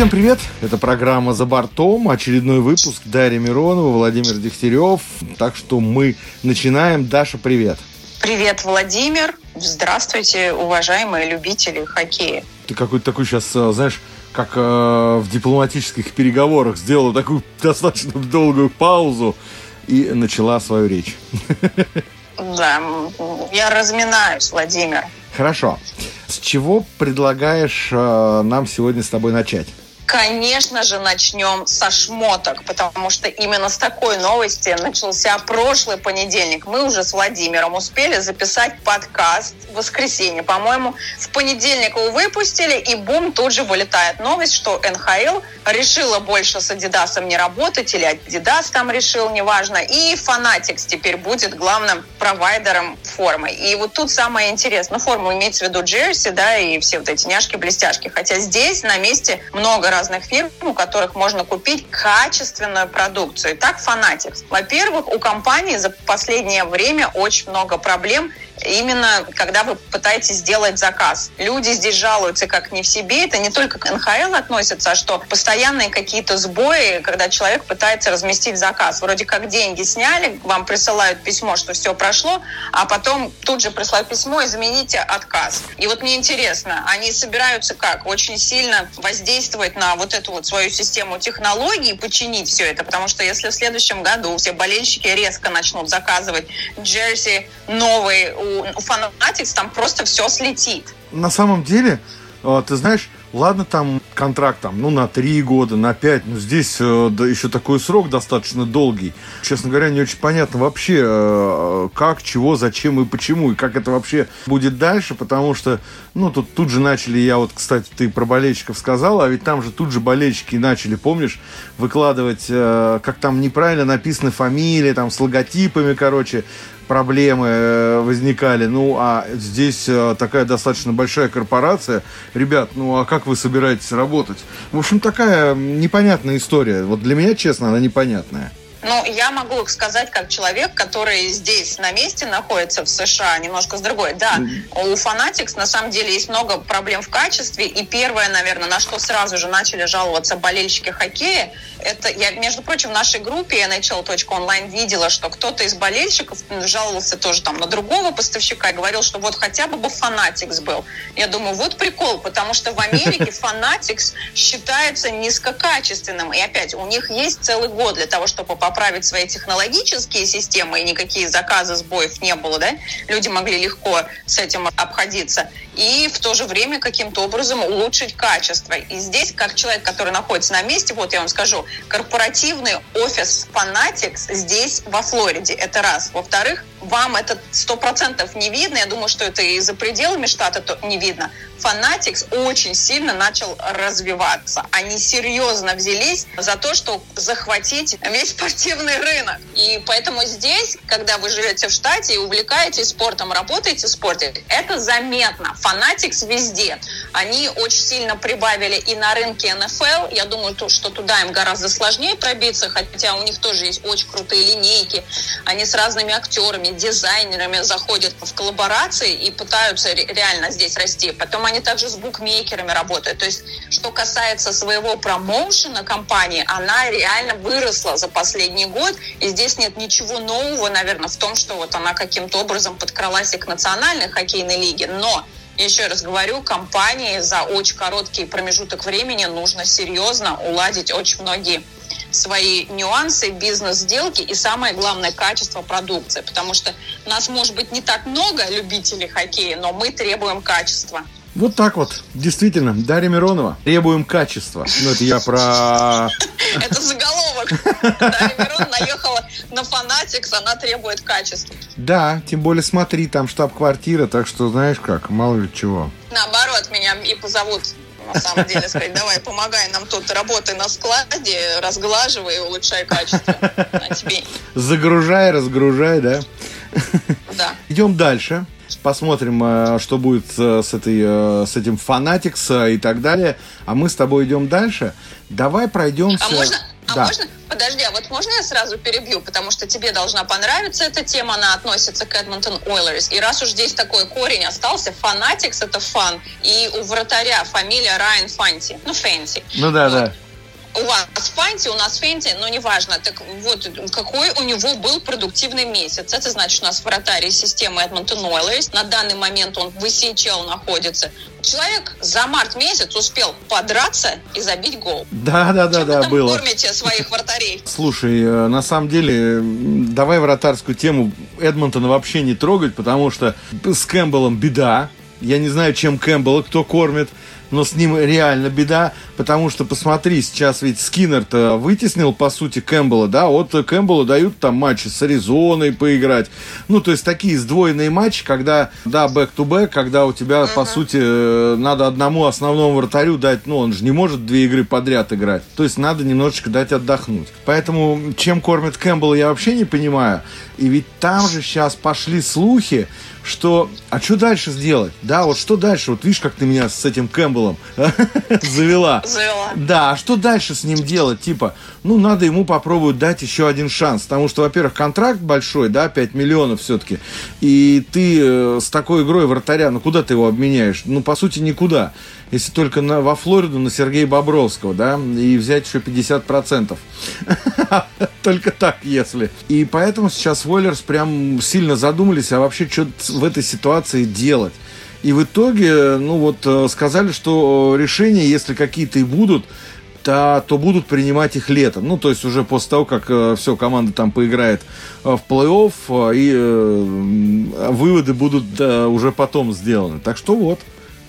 Всем привет! Это программа «За бортом», очередной выпуск Дарья Миронова, Владимир Дегтярев. Так что мы начинаем. Даша, привет! Привет, Владимир! Здравствуйте, уважаемые любители хоккея. Ты какой-то такой сейчас, э, знаешь, как э, в дипломатических переговорах сделала такую достаточно долгую паузу и начала свою речь. Да, я разминаюсь, Владимир. Хорошо. С чего предлагаешь э, нам сегодня с тобой начать? Конечно же, начнем со шмоток, потому что именно с такой новости начался прошлый понедельник. Мы уже с Владимиром успели записать подкаст в воскресенье. По-моему, в понедельник его выпустили, и бум, тут же вылетает новость, что НХЛ решила больше с Адидасом не работать, или Адидас там решил, неважно. И Fanatics теперь будет главным провайдером формы. И вот тут самое интересное. Ну, форму имеется в виду джерси, да, и все вот эти няшки-блестяшки. Хотя здесь на месте много раз разных фирм, у которых можно купить качественную продукцию. Итак, Fanatics. Во-первых, у компании за последнее время очень много проблем именно когда вы пытаетесь сделать заказ. Люди здесь жалуются как не в себе. Это не только к НХЛ относится, а что постоянные какие-то сбои, когда человек пытается разместить заказ. Вроде как деньги сняли, вам присылают письмо, что все прошло, а потом тут же присылают письмо, измените отказ. И вот мне интересно, они собираются как? Очень сильно воздействовать на вот эту вот свою систему технологий, починить все это, потому что если в следующем году все болельщики резко начнут заказывать джерси новые у у, у Fanatics там просто все слетит. На самом деле, а, ты знаешь, ладно там контракт там, ну, на три года, на пять, но здесь э, да, еще такой срок достаточно долгий. Честно говоря, не очень понятно вообще, э, как, чего, зачем и почему, и как это вообще будет дальше, потому что, ну, тут, тут же начали, я вот, кстати, ты про болельщиков сказал, а ведь там же тут же болельщики начали, помнишь, выкладывать, э, как там неправильно написаны фамилии, там, с логотипами, короче, проблемы э, возникали. Ну, а здесь э, такая достаточно большая корпорация. Ребят, ну а как вы собираетесь работать? В общем, такая непонятная история. Вот для меня, честно, она непонятная. Ну, я могу сказать, как человек, который здесь на месте находится в США, немножко с другой. Да, у Fanatics на самом деле есть много проблем в качестве. И первое, наверное, на что сразу же начали жаловаться болельщики хоккея, это я, между прочим, в нашей группе nhl.online видела, что кто-то из болельщиков жаловался тоже там на другого поставщика и говорил, что вот хотя бы бы Fanatics был. Я думаю, вот прикол, потому что в Америке Fanatics считается низкокачественным. И опять, у них есть целый год для того, чтобы попасть поправить свои технологические системы, и никакие заказы сбоев не было, да, люди могли легко с этим обходиться, и в то же время каким-то образом улучшить качество. И здесь, как человек, который находится на месте, вот я вам скажу, корпоративный офис Fanatics здесь, во Флориде, это раз. Во-вторых, вам это сто процентов не видно, я думаю, что это и за пределами штата то не видно. Fanatics очень сильно начал развиваться. Они серьезно взялись за то, что захватить весь спортивный рынок. И поэтому здесь, когда вы живете в штате и увлекаетесь спортом, работаете в спорте, это заметно. Fanatics везде. Они очень сильно прибавили и на рынке НФЛ. Я думаю, что туда им гораздо сложнее пробиться, хотя у них тоже есть очень крутые линейки. Они с разными актерами, дизайнерами заходят в коллаборации и пытаются реально здесь расти. Потом они также с букмекерами работают. То есть, что касается своего промоушена компании, она реально выросла за последний год. И здесь нет ничего нового, наверное, в том, что вот она каким-то образом подкралась и к национальной хоккейной лиге. Но еще раз говорю, компании за очень короткий промежуток времени нужно серьезно уладить очень многие свои нюансы, бизнес-сделки и самое главное качество продукции. Потому что нас может быть не так много любителей хоккея, но мы требуем качества. Вот так вот, действительно, Дарья Миронова. Требуем качества. Ну, это я про... Это заголовок. Дарья Миронова наехала на Fanatics, она требует качества. Да, тем более смотри, там штаб-квартира, так что знаешь как, мало ли чего. Наоборот, меня и позовут на самом деле, сказать, давай, помогай нам тут, работай на складе, разглаживай и улучшай качество. На тебе. Загружай, разгружай, да? Да. Идем дальше. Посмотрим, э, что будет с, этой, э, с этим Fanatics и так далее. А мы с тобой идем дальше. Давай пройдемся... А можно, А да. можно, подожди, а вот можно я сразу перебью, потому что тебе должна понравиться эта тема, она относится к Эдмонтон Ойлерс. И раз уж здесь такой корень остался, Fanatics это фан, и у вратаря фамилия Райан Фанти, ну Фэнти. Ну да, Вот. да. У вас Фанти, у нас Фенти, но неважно. Так вот, какой у него был продуктивный месяц. Это значит, у нас вратарь из системы Эдмонтон Ойлерс. На данный момент он в ECHL находится. Человек за март месяц успел подраться и забить гол. Да, да, да, Чем вы да, там было. кормите своих вратарей? Слушай, э, на самом деле, давай вратарскую тему Эдмонтона вообще не трогать, потому что с Кэмпбеллом беда. Я не знаю, чем Кэмпбелла кто кормит, но с ним реально беда, потому что, посмотри, сейчас ведь Скиннер-то вытеснил, по сути, Кэмпбелла, да, вот Кэмпбеллу дают там матчи с Аризоной поиграть. Ну, то есть такие сдвоенные матчи, когда, да, back-to-back, когда у тебя, по сути, э, надо одному основному вратарю дать, ну, он же не может две игры подряд играть. То есть надо немножечко дать отдохнуть. Поэтому чем кормит Кэмпбелла, я вообще не понимаю. И ведь там же сейчас пошли слухи, что, а что дальше сделать? Да, вот что дальше? Вот видишь, как ты меня с этим Кэмпбеллом завела. Завела. Да, а что дальше с ним делать? Типа, ну, надо ему попробовать дать еще один шанс. Потому что, во-первых, контракт большой, да, 5 миллионов все-таки. И ты э, с такой игрой вратаря, ну, куда ты его обменяешь? Ну, по сути, никуда. Если только на, во Флориду на Сергея Бобровского, да, и взять еще 50%. Только так, если. И поэтому сейчас Уоллерс прям сильно задумались, а вообще что в этой ситуации делать. И в итоге, ну вот, э, сказали, что э, решения, если какие-то и будут, то, то будут принимать их летом. Ну, то есть уже после того, как э, все, команда там поиграет э, в плей-офф, э, и э, выводы будут э, уже потом сделаны. Так что вот,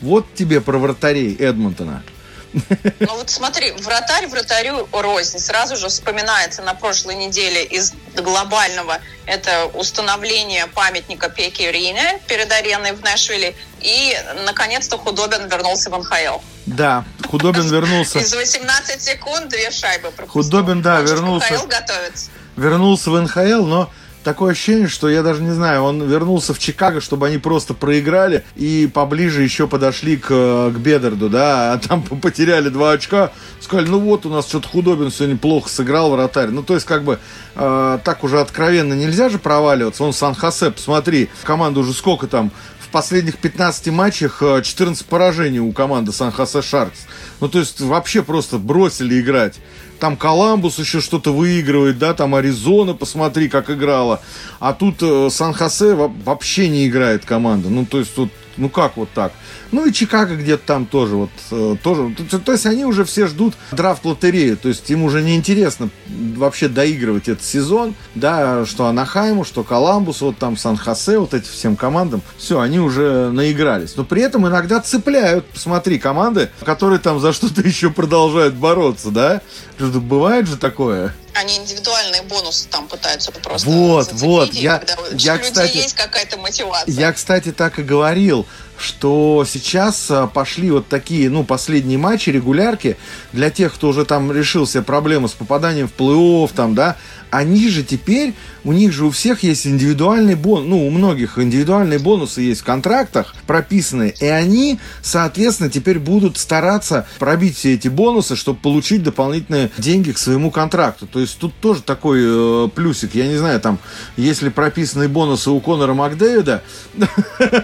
вот тебе про вратарей Эдмонтона. Ну вот смотри, вратарь вратарю рознь. Сразу же вспоминается на прошлой неделе из глобального это установление памятника Пеки Рине перед ареной в Нэшвилле. И, наконец-то, Худобин вернулся в НХЛ. Да, Худобин вернулся. Из 18 секунд две шайбы пропустил. Худобин, да, вернулся. НХЛ готовится. вернулся в НХЛ, но такое ощущение, что я даже не знаю, он вернулся в Чикаго, чтобы они просто проиграли и поближе еще подошли к, к Бедерду, да, а там потеряли два очка, сказали, ну вот у нас что-то Худобин сегодня плохо сыграл вратарь. Ну, то есть, как бы, э, так уже откровенно нельзя же проваливаться. Он Сан-Хосе, посмотри, команда уже сколько там, в последних 15 матчах э, 14 поражений у команды Сан-Хосе Шаркс. Ну, то есть, вообще просто бросили играть. Там Коламбус еще что-то выигрывает, да, там Аризона, посмотри, как играла. А тут э, Сан-Хосе во- вообще не играет команда. Ну, то есть, тут, ну как вот так? Ну и Чикаго где-то там тоже, вот, э, тоже. То, то есть они уже все ждут драфт-лотерею, то есть им уже неинтересно вообще доигрывать этот сезон, да, что Анахайму, что Коламбус, вот там Сан-Хосе, вот эти всем командам, все, они уже наигрались. Но при этом иногда цепляют, посмотри, команды, которые там за что-то еще продолжают бороться, да, бывает же такое. Они индивидуальные бонусы там пытаются просто Вот, вот, я- у я, людей кстати, есть какая-то мотивация. Я, кстати, так и говорил, что сейчас а, пошли вот такие, ну, последние матчи, регулярки, для тех, кто уже там решил себе проблему с попаданием в плей-офф, там, да, они же теперь, у них же у всех есть индивидуальный бонус, ну, у многих индивидуальные бонусы есть в контрактах прописанные, и они, соответственно, теперь будут стараться пробить все эти бонусы, чтобы получить дополнительные деньги к своему контракту. То есть тут тоже такой э, плюсик. Я не знаю, там, если прописаны бонусы у Конора Макдэвида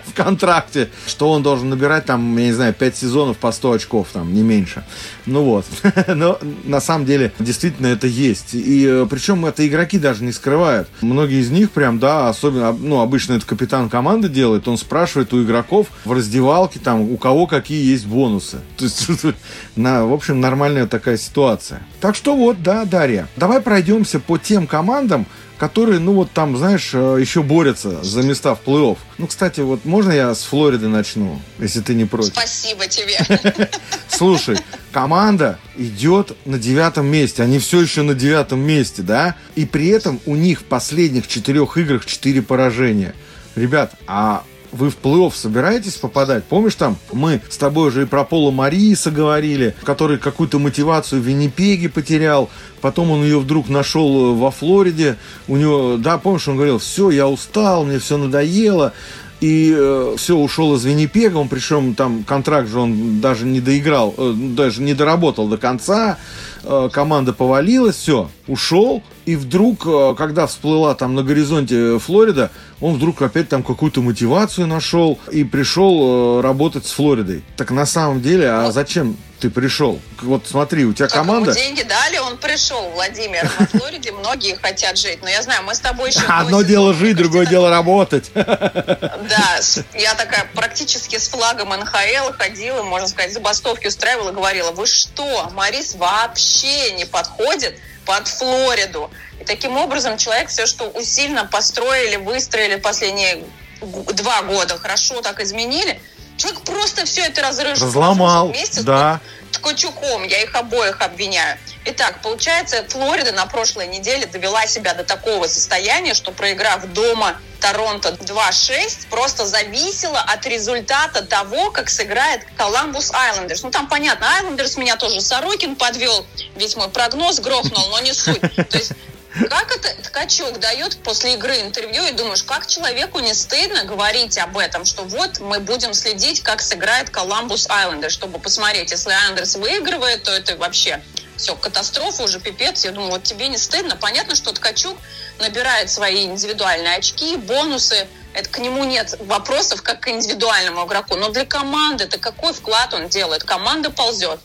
в контракте, что он должен набирать там, я не знаю, 5 сезонов по 100 очков, там, не меньше. Ну вот. Но на самом деле действительно это есть. И э, причем это игроки даже не скрывают. Многие из них прям, да, особенно, ну, обычно это капитан команды делает, он спрашивает у игроков в раздевалке, там, у кого какие есть бонусы. То есть, на, в общем, нормальная такая ситуация. Так что вот, да, Дарья, давай пройдемся по тем командам, которые, ну вот там, знаешь, э, еще борются за места в плей-офф. Ну, кстати, вот можно я с Флориды начну, если ты не против? Спасибо тебе. Слушай, команда идет на девятом месте. Они все еще на девятом месте, да? И при этом у них в последних четырех играх четыре поражения. Ребят, а вы в плей-офф собираетесь попадать? Помнишь, там мы с тобой уже и про Пола Мариса говорили, который какую-то мотивацию в Виннипеге потерял, потом он ее вдруг нашел во Флориде, у него, да, помнишь, он говорил, все, я устал, мне все надоело, и э, все, ушел из Виннипега, он причем там контракт же он даже не доиграл, э, даже не доработал до конца, э, команда повалилась, все, ушел, и вдруг, э, когда всплыла там на горизонте Флорида, он вдруг опять там какую-то мотивацию нашел и пришел э, работать с Флоридой. Так на самом деле, а зачем ты пришел? Вот смотри, у тебя Как команда... ему деньги дали, он пришел, Владимир. На Флориде многие хотят жить. Но я знаю, мы с тобой еще... Одно дело жить, другое дело работать. Да, я такая практически с флагом НХЛ ходила, можно сказать, забастовки устраивала, говорила, вы что, Марис вообще не подходит под Флориду. И таким образом человек все, что усиленно построили, выстроили последние два года, хорошо так изменили, человек просто все это разрушил. Разломал, Вместе с да. Ткачуком. Я их обоих обвиняю. Итак, получается, Флорида на прошлой неделе довела себя до такого состояния, что проиграв дома Торонто 2-6, просто зависела от результата того, как сыграет Коламбус Айлендерс. Ну, там понятно, Айлендерс меня тоже Сорокин подвел, весь мой прогноз грохнул, но не суть. То есть как это Ткачук дает после игры интервью и думаешь, как человеку не стыдно говорить об этом, что вот мы будем следить, как сыграет Коламбус Айлендер, чтобы посмотреть, если Айлендерс выигрывает, то это вообще все, катастрофа уже, пипец. Я думаю, вот тебе не стыдно. Понятно, что Ткачук набирает свои индивидуальные очки, бонусы. Это к нему нет вопросов, как к индивидуальному игроку. Но для команды это какой вклад он делает? Команда ползет.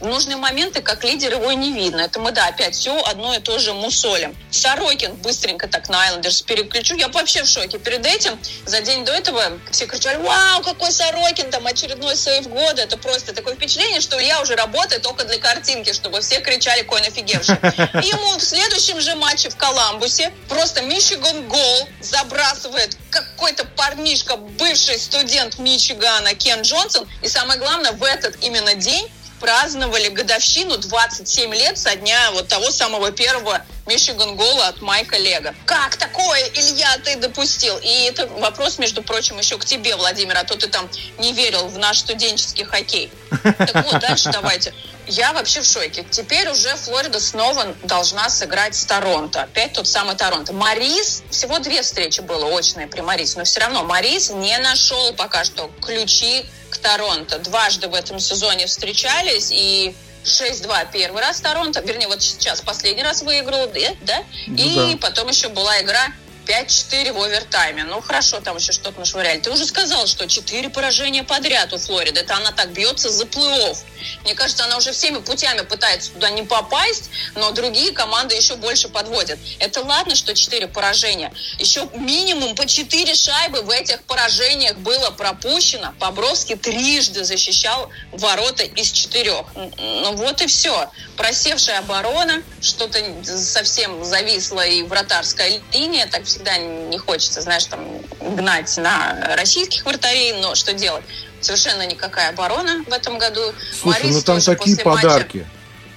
Нужные моменты, как лидер, его и не видно. Это мы, да, опять все одно и то же мусолим. Сорокин быстренько так на Айлендерс переключу. Я вообще в шоке. Перед этим, за день до этого, все кричали, вау, какой Сорокин, там очередной сейф года. Это просто такое впечатление, что я уже работаю только для картинки, чтобы все кричали, конь офигевший. И ему в следующем же матче в Коламбусе просто Мичиган гол забрасывает какой-то парнишка, бывший студент Мичигана Кен Джонсон. И самое главное, в этот именно день праздновали годовщину 27 лет со дня вот того самого первого Мичиган гола от Майка Лего. Как такое, Илья, ты допустил? И это вопрос, между прочим, еще к тебе, Владимир, а то ты там не верил в наш студенческий хоккей. Так вот, дальше давайте. Я вообще в шоке. Теперь уже Флорида снова должна сыграть с Торонто. Опять тот самый Торонто. Марис, всего две встречи было очные при Марисе, но все равно Марис не нашел пока что ключи Торонто. Дважды в этом сезоне встречались и 6-2 первый раз Торонто, вернее, вот сейчас последний раз выиграл, да? Ну и да. потом еще была игра 5-4 в овертайме. Ну, хорошо, там еще что-то нашвыряли. Ты уже сказал, что 4 поражения подряд у Флориды. Это она так бьется за плей-офф. Мне кажется, она уже всеми путями пытается туда не попасть, но другие команды еще больше подводят. Это ладно, что 4 поражения. Еще минимум по 4 шайбы в этих поражениях было пропущено. Бобровский трижды защищал ворота из четырех. Ну вот и все. Просевшая оборона, что-то совсем зависла и вратарская линия. Так всегда не хочется, знаешь, там гнать на российских вратарей, но что делать? Совершенно никакая оборона в этом году. Слушай, Марис ну там такие после матча- подарки.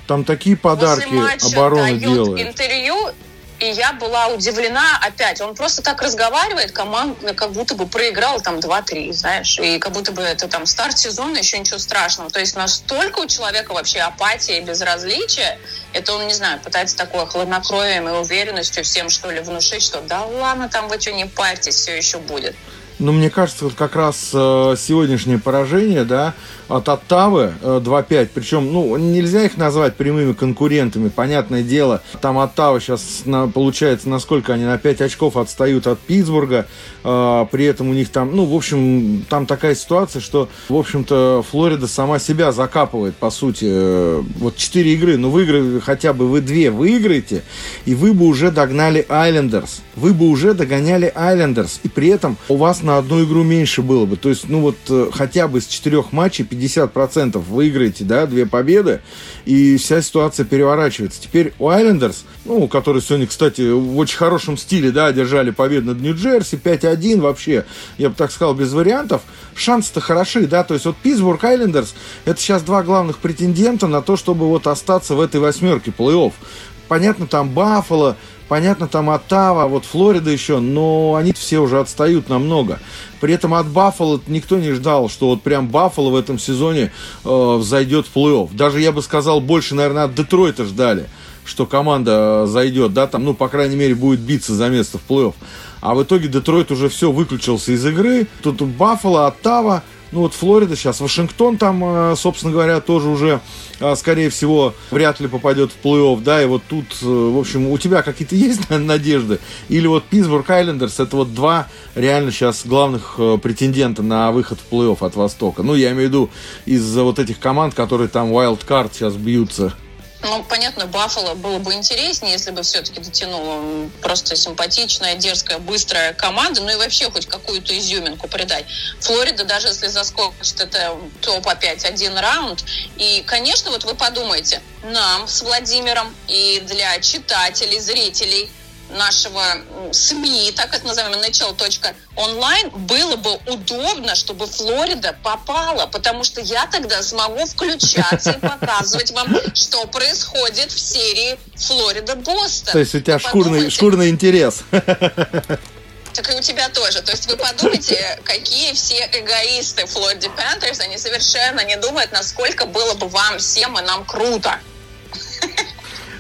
Там такие подарки дает делает. интервью, и я была удивлена опять. Он просто так разговаривает, команда как будто бы проиграл там 2-3, знаешь, и как будто бы это там старт сезона, еще ничего страшного. То есть настолько у человека вообще апатия и безразличие, это он, не знаю, пытается такое хладнокровием и уверенностью всем, что ли, внушить, что да ладно, там вы что, не парьтесь, все еще будет. Ну, мне кажется, вот как раз э, сегодняшнее поражение, да, от Оттавы э, 2-5, причем, ну, нельзя их назвать прямыми конкурентами, понятное дело. Там Оттава сейчас, на, получается, насколько они на 5 очков отстают от Питтсбурга, э, при этом у них там, ну, в общем, там такая ситуация, что, в общем-то, Флорида сама себя закапывает, по сути. Э, вот 4 игры, ну, выиграли хотя бы вы 2 выиграете, и вы бы уже догнали Айлендерс. Вы бы уже догоняли Айлендерс, и при этом у вас на одну игру меньше было бы. То есть, ну вот, э, хотя бы с четырех матчей 50% выиграете, да, две победы, и вся ситуация переворачивается. Теперь у Айлендерс, ну, которые сегодня, кстати, в очень хорошем стиле, да, одержали победу над Нью-Джерси, 5-1 вообще, я бы так сказал, без вариантов, шансы-то хороши, да, то есть вот Питтсбург Айлендерс, это сейчас два главных претендента на то, чтобы вот остаться в этой восьмерке плей-офф. Понятно, там Баффало, понятно, там Оттава, вот Флорида еще, но они все уже отстают намного. При этом от Баффало никто не ждал, что вот прям Баффало в этом сезоне э, зайдет в плей-офф. Даже, я бы сказал, больше, наверное, от Детройта ждали, что команда э, зайдет, да, там, ну, по крайней мере, будет биться за место в плей-офф. А в итоге Детройт уже все выключился из игры. Тут Баффало, Оттава, ну вот Флорида сейчас, Вашингтон там, э, собственно говоря, тоже уже, э, скорее всего, вряд ли попадет в плей-офф, да, и вот тут, э, в общем, у тебя какие-то есть надежды? Или вот Питтсбург Айлендерс, это вот два реально сейчас главных претендента на выход в плей-офф от Востока. Ну, я имею в виду из-за вот этих команд, которые там wild card сейчас бьются. Ну, понятно, Баффало было бы интереснее, если бы все-таки дотянула. Просто симпатичная, дерзкая, быстрая команда. Ну и вообще хоть какую-то изюминку придать. Флорида, даже если заскочит, это топ опять один раунд. И, конечно, вот вы подумайте, нам с Владимиром и для читателей, зрителей – нашего СМИ, так это называемый онлайн было бы удобно, чтобы Флорида попала, потому что я тогда смогу включаться и показывать вам, что происходит в серии Флорида-Бостон. То есть у тебя шкурный, шкурный интерес. Так и у тебя тоже. То есть вы подумайте, какие все эгоисты Флориде Пантерс, они совершенно не думают, насколько было бы вам всем и нам круто.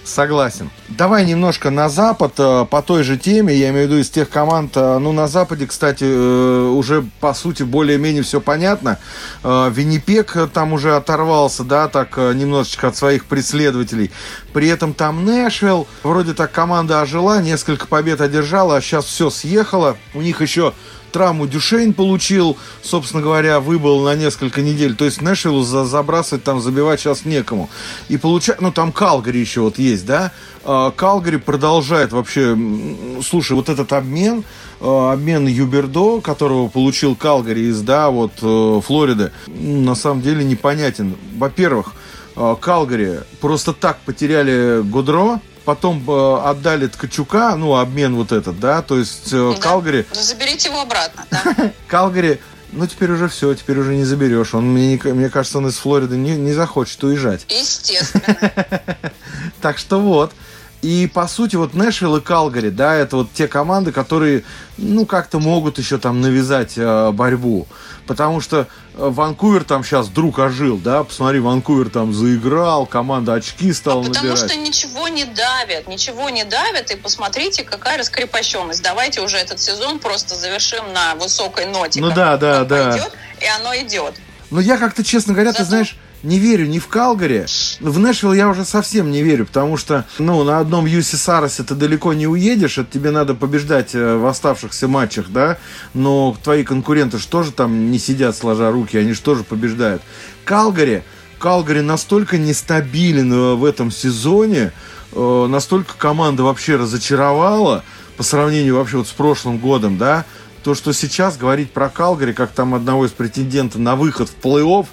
Согласен. Давай немножко на Запад э, по той же теме, я имею в виду из тех команд, э, ну на Западе, кстати, э, уже по сути более-менее все понятно. Виннипек там уже оторвался, да, так немножечко от своих преследователей. При этом там Нэшвилл, вроде так команда ожила, несколько побед одержала, а сейчас все съехало. У них еще травму Дюшейн получил, собственно говоря, выбыл на несколько недель. То есть Нэшвиллу за, забрасывать там, забивать сейчас некому. И получать, ну там Калгари еще вот есть, да? А, Калгари продолжает вообще, слушай, вот этот обмен, а, обмен Юбердо, которого получил Калгари из, да, вот э, Флориды, на самом деле непонятен. Во-первых, а, Калгари просто так потеряли Гудро, потом э, отдали Ткачука, ну, обмен вот этот, да, то есть э, да. Калгари... Ну, заберите его обратно, да. Калгари, ну, теперь уже все, теперь уже не заберешь. Он, мне, мне кажется, он из Флориды не, не захочет уезжать. Естественно. Так что вот. И, по сути, вот Нэшвилл и Калгари, да, это вот те команды, которые, ну, как-то могут еще там навязать э, борьбу. Потому что э, Ванкувер там сейчас вдруг ожил, да, посмотри, Ванкувер там заиграл, команда очки стала а потому набирать. что ничего не давят, ничего не давят, и посмотрите, какая раскрепощенность. Давайте уже этот сезон просто завершим на высокой ноте. Ну да, да, да. Пойдет, и оно идет. Ну я как-то, честно говоря, Зато... ты знаешь не верю ни в Калгари. В Нэшвилл я уже совсем не верю, потому что, ну, на одном Юси Сарасе ты далеко не уедешь, это тебе надо побеждать э, в оставшихся матчах, да, но твои конкуренты же тоже там не сидят сложа руки, они же тоже побеждают. Калгари, Калгари настолько нестабилен э, в этом сезоне, э, настолько команда вообще разочаровала по сравнению вообще вот с прошлым годом, да, то, что сейчас говорить про Калгари, как там одного из претендентов на выход в плей-офф,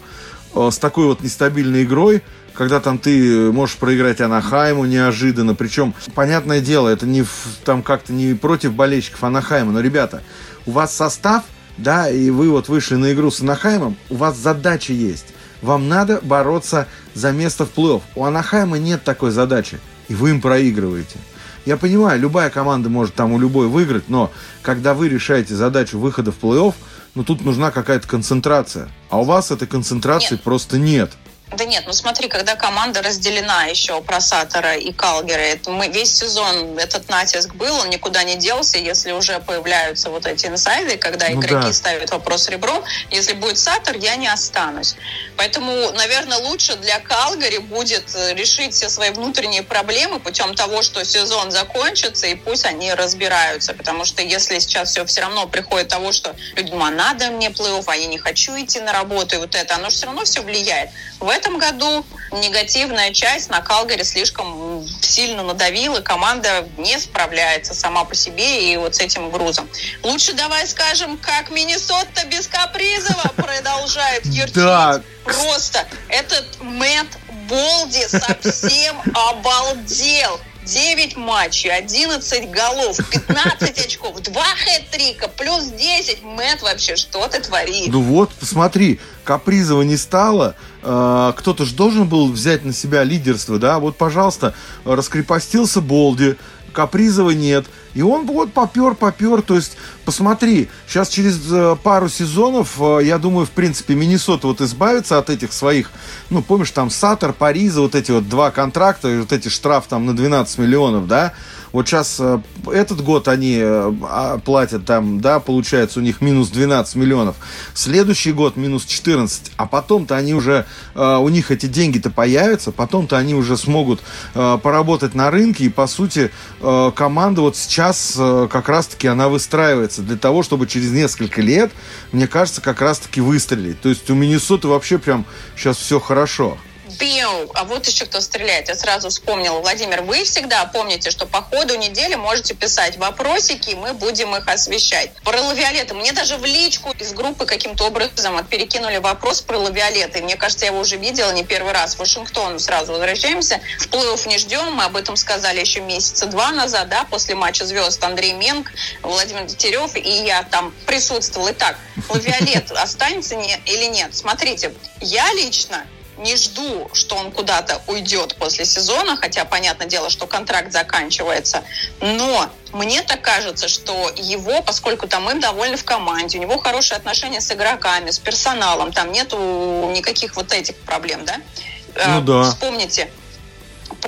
с такой вот нестабильной игрой, когда там ты можешь проиграть Анахайму неожиданно. Причем, понятное дело, это не там как-то не против болельщиков Анахайма, но, ребята, у вас состав, да, и вы вот вышли на игру с Анахаймом, у вас задача есть. Вам надо бороться за место в плей-офф. У Анахайма нет такой задачи, и вы им проигрываете. Я понимаю, любая команда может там у любой выиграть, но когда вы решаете задачу выхода в плей-офф, ну тут нужна какая-то концентрация. А у вас этой концентрации нет. просто нет. Да нет, ну смотри, когда команда разделена еще про Сатора и Калгера, это мы весь сезон этот натиск был, он никуда не делся, если уже появляются вот эти инсайды, когда ну, игроки да. ставят вопрос ребром, если будет Сатор, я не останусь. Поэтому, наверное, лучше для Калгари будет э, решить все свои внутренние проблемы путем того, что сезон закончится, и пусть они разбираются, потому что если сейчас все все равно приходит того, что людям, а надо мне плей-офф, а я не хочу идти на работу, и вот это, оно же все равно все влияет. В этом году негативная часть на Калгари слишком сильно надавила, команда не справляется сама по себе и вот с этим грузом. Лучше давай скажем, как Миннесота без Капризова продолжает ертить. Да. Просто этот Мэтт Болди совсем обалдел. 9 матчей, 11 голов, 15 очков, 2 хэт-трика, плюс 10. Мэтт вообще, что ты творишь? Ну вот, посмотри, Капризова не стало, э, кто-то же должен был взять на себя лидерство, да, вот, пожалуйста, раскрепостился Болди, Капризова нет, И он вот попер, попер. То есть, посмотри, сейчас через э, пару сезонов, э, я думаю, в принципе, Миннесота вот избавится от этих своих, ну, помнишь, там Саттер, Париза, вот эти вот два контракта, вот эти штраф там на 12 миллионов, да, вот сейчас э, этот год они э, а, платят там, да, получается у них минус 12 миллионов. Следующий год минус 14. А потом-то они уже, э, у них эти деньги-то появятся, потом-то они уже смогут поработать на рынке. И, по сути, команда вот сейчас как раз-таки она выстраивается для того, чтобы через несколько лет, мне кажется, как раз-таки выстрелить. То есть у Миннесоты вообще прям сейчас все хорошо. Био, а вот еще кто стреляет. Я сразу вспомнила. Владимир, вы всегда помните, что по ходу недели можете писать вопросики, и мы будем их освещать. Про лавиолеты. Мне даже в личку из группы каким-то образом перекинули вопрос про лавиолеты. Мне кажется, я его уже видела не первый раз. В Вашингтон сразу возвращаемся. В плей не ждем. Мы об этом сказали еще месяца два назад, да, после матча звезд Андрей Менг, Владимир Детерев и я там присутствовал. Итак, лавиолет останется не, или нет? Смотрите, я лично не жду, что он куда-то уйдет после сезона, хотя понятное дело, что контракт заканчивается. Но мне так кажется, что его, поскольку там им довольны в команде, у него хорошие отношения с игроками, с персоналом, там нету никаких вот этих проблем, да? Ну да. Вспомните,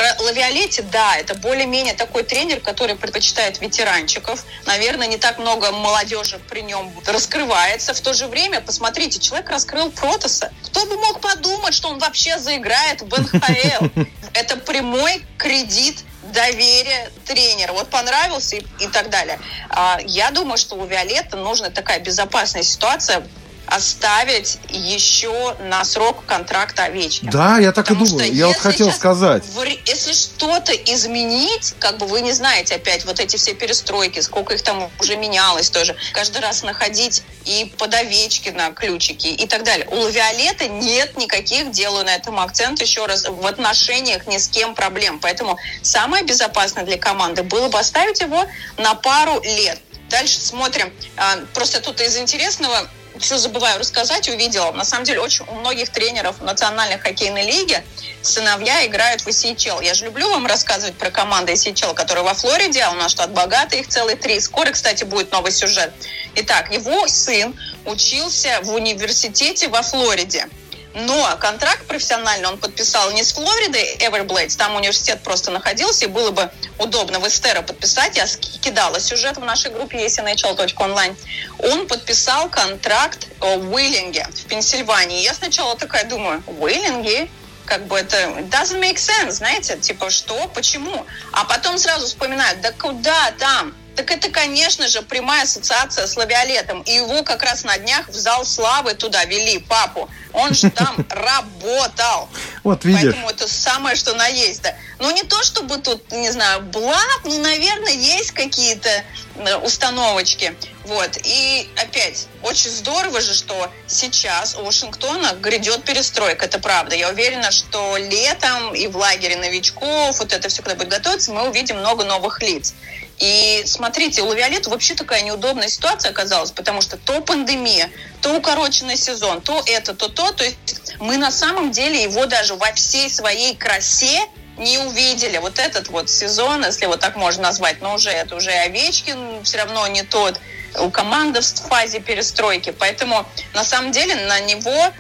про Лавиолетти, да, это более-менее такой тренер, который предпочитает ветеранчиков. Наверное, не так много молодежи при нем раскрывается. В то же время, посмотрите, человек раскрыл Протоса. Кто бы мог подумать, что он вообще заиграет в НХЛ? Это прямой кредит доверие тренера. Вот понравился и, и так далее. А, я думаю, что у Виолетта нужна такая безопасная ситуация оставить еще на срок контракта Овечкина. Да, я так Потому и думаю. Я вот хотел сказать. В, если что-то изменить, как бы вы не знаете опять вот эти все перестройки, сколько их там уже менялось тоже. Каждый раз находить и под Овечкина ключики и так далее. У Лавиолета нет никаких, делаю на этом акцент еще раз, в отношениях ни с кем проблем. Поэтому самое безопасное для команды было бы оставить его на пару лет. Дальше смотрим. А, просто тут из интересного все забываю рассказать, увидела. На самом деле, очень у многих тренеров национальной хоккейной лиги сыновья играют в ECHL. Я же люблю вам рассказывать про команды ECHL, которые во Флориде, а у нас штат богатый, их целый три. Скоро, кстати, будет новый сюжет. Итак, его сын учился в университете во Флориде. Но контракт профессиональный он подписал не с Флоридой Everblades, там университет просто находился, и было бы удобно в Эстера подписать. Я кидала сюжет в нашей группе есть nhl.online. Он подписал контракт в Уиллинге в Пенсильвании. Я сначала такая думаю, Уиллинги? как бы это doesn't make sense, знаете, типа что, почему? А потом сразу вспоминают, да куда там? Так это, конечно же, прямая ассоциация с лавиолетом. И его как раз на днях в зал славы туда вели, папу. Он же там работал. Вот видишь. Поэтому это самое, что на есть. Да. Ну, не то, чтобы тут, не знаю, благ, ну, наверное, есть какие-то э, установочки. Вот. И опять, очень здорово же, что сейчас у Вашингтона грядет перестройка, это правда. Я уверена, что летом и в лагере новичков, вот это все, когда будет готовиться, мы увидим много новых лиц. И смотрите, у Лавиолета вообще такая неудобная ситуация оказалась, потому что то пандемия, то укороченный сезон, то это, то то. То есть мы на самом деле его даже во всей своей красе не увидели. Вот этот вот сезон, если вот так можно назвать, но уже это уже Овечкин все равно не тот. У команды в фазе перестройки. Поэтому на самом деле на него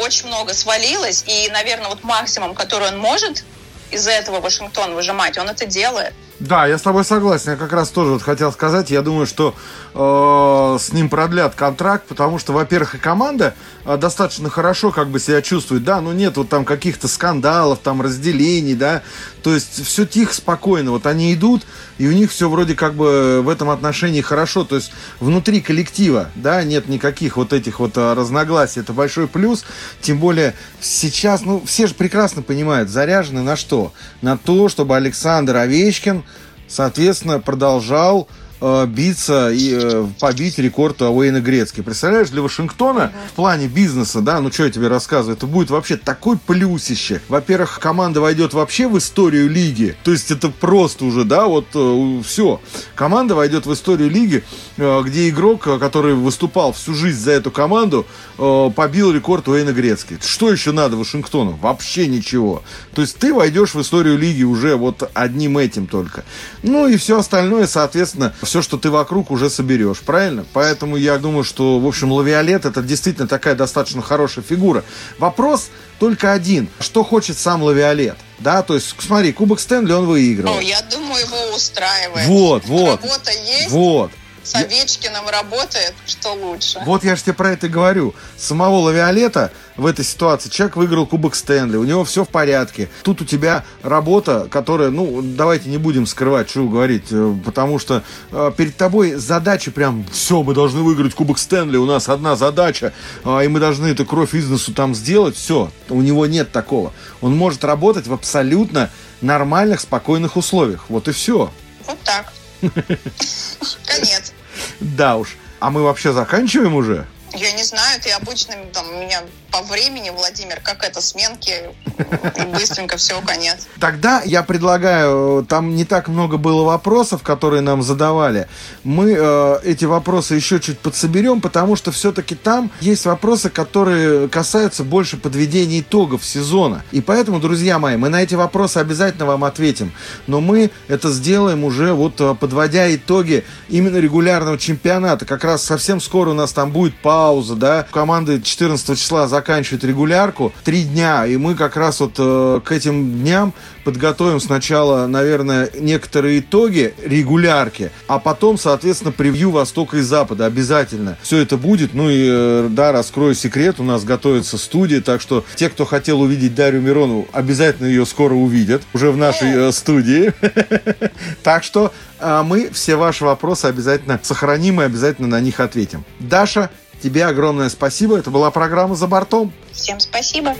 очень много свалилось. И, наверное, вот максимум, который он может из этого Вашингтон выжимать, он это делает. Да, я с тобой согласен. Я как раз тоже вот хотел сказать, я думаю, что э, с ним продлят контракт, потому что, во-первых, и команда э, достаточно хорошо как бы себя чувствует, да, но нет вот там каких-то скандалов, там разделений, да, то есть все тихо, спокойно. Вот они идут, и у них все вроде как бы в этом отношении хорошо, то есть внутри коллектива, да, нет никаких вот этих вот э, разногласий, это большой плюс, тем более сейчас, ну, все же прекрасно понимают, заряжены на что? На то, чтобы Александр Овечкин соответственно, продолжал э, биться и э, побить рекорд Уэйна Грецки. Представляешь, для Вашингтона в плане бизнеса, да, ну что я тебе рассказываю, это будет вообще такой плюсище. Во-первых, команда войдет вообще в историю лиги, то есть это просто уже, да, вот э, все. Команда войдет в историю лиги, э, где игрок, который выступал всю жизнь за эту команду, э, побил рекорд Уэйна Грецки. Что еще надо Вашингтону? Вообще ничего. То есть ты войдешь в историю лиги уже вот одним этим только. Ну и все остальное, соответственно, все, что ты вокруг уже соберешь, правильно? Поэтому я думаю, что, в общем, Лавиолет это действительно такая достаточно хорошая фигура. Вопрос только один. Что хочет сам Лавиолет? Да, то есть, смотри, Кубок Стэнли он выиграл. Ну, я думаю, его устраивает. Вот, вот. Работа есть. Вот с Овечкиным работает, что лучше. Вот я же тебе про это и говорю. Самого Лавиолета в этой ситуации человек выиграл Кубок Стэнли, у него все в порядке. Тут у тебя работа, которая, ну, давайте не будем скрывать, что говорить, э, потому что э, перед тобой задача прям, все, мы должны выиграть Кубок Стэнли, у нас одна задача, э, и мы должны эту кровь из носу там сделать, все. У него нет такого. Он может работать в абсолютно нормальных, спокойных условиях. Вот и все. Вот так. Конец. Да уж. А мы вообще заканчиваем уже? Я не знаю, ты обычно там меня по времени, Владимир, как это, сменки, быстренько все, конец. Тогда я предлагаю, там не так много было вопросов, которые нам задавали. Мы э, эти вопросы еще чуть подсоберем, потому что все-таки там есть вопросы, которые касаются больше подведения итогов сезона. И поэтому, друзья мои, мы на эти вопросы обязательно вам ответим. Но мы это сделаем уже вот э, подводя итоги именно регулярного чемпионата. Как раз совсем скоро у нас там будет пауза, да. Команды 14 числа заканчивает регулярку. Три дня, и мы как раз вот э, к этим дням подготовим сначала, наверное, некоторые итоги регулярки, а потом, соответственно, превью Востока и Запада. Обязательно. Все это будет. Ну и, э, да, раскрою секрет, у нас готовится студия, так что те, кто хотел увидеть Дарью Миронову, обязательно ее скоро увидят уже в нашей э, студии. Так что э, мы все ваши вопросы обязательно сохраним и обязательно на них ответим. Даша, Тебе огромное спасибо. Это была программа «За бортом». Всем спасибо.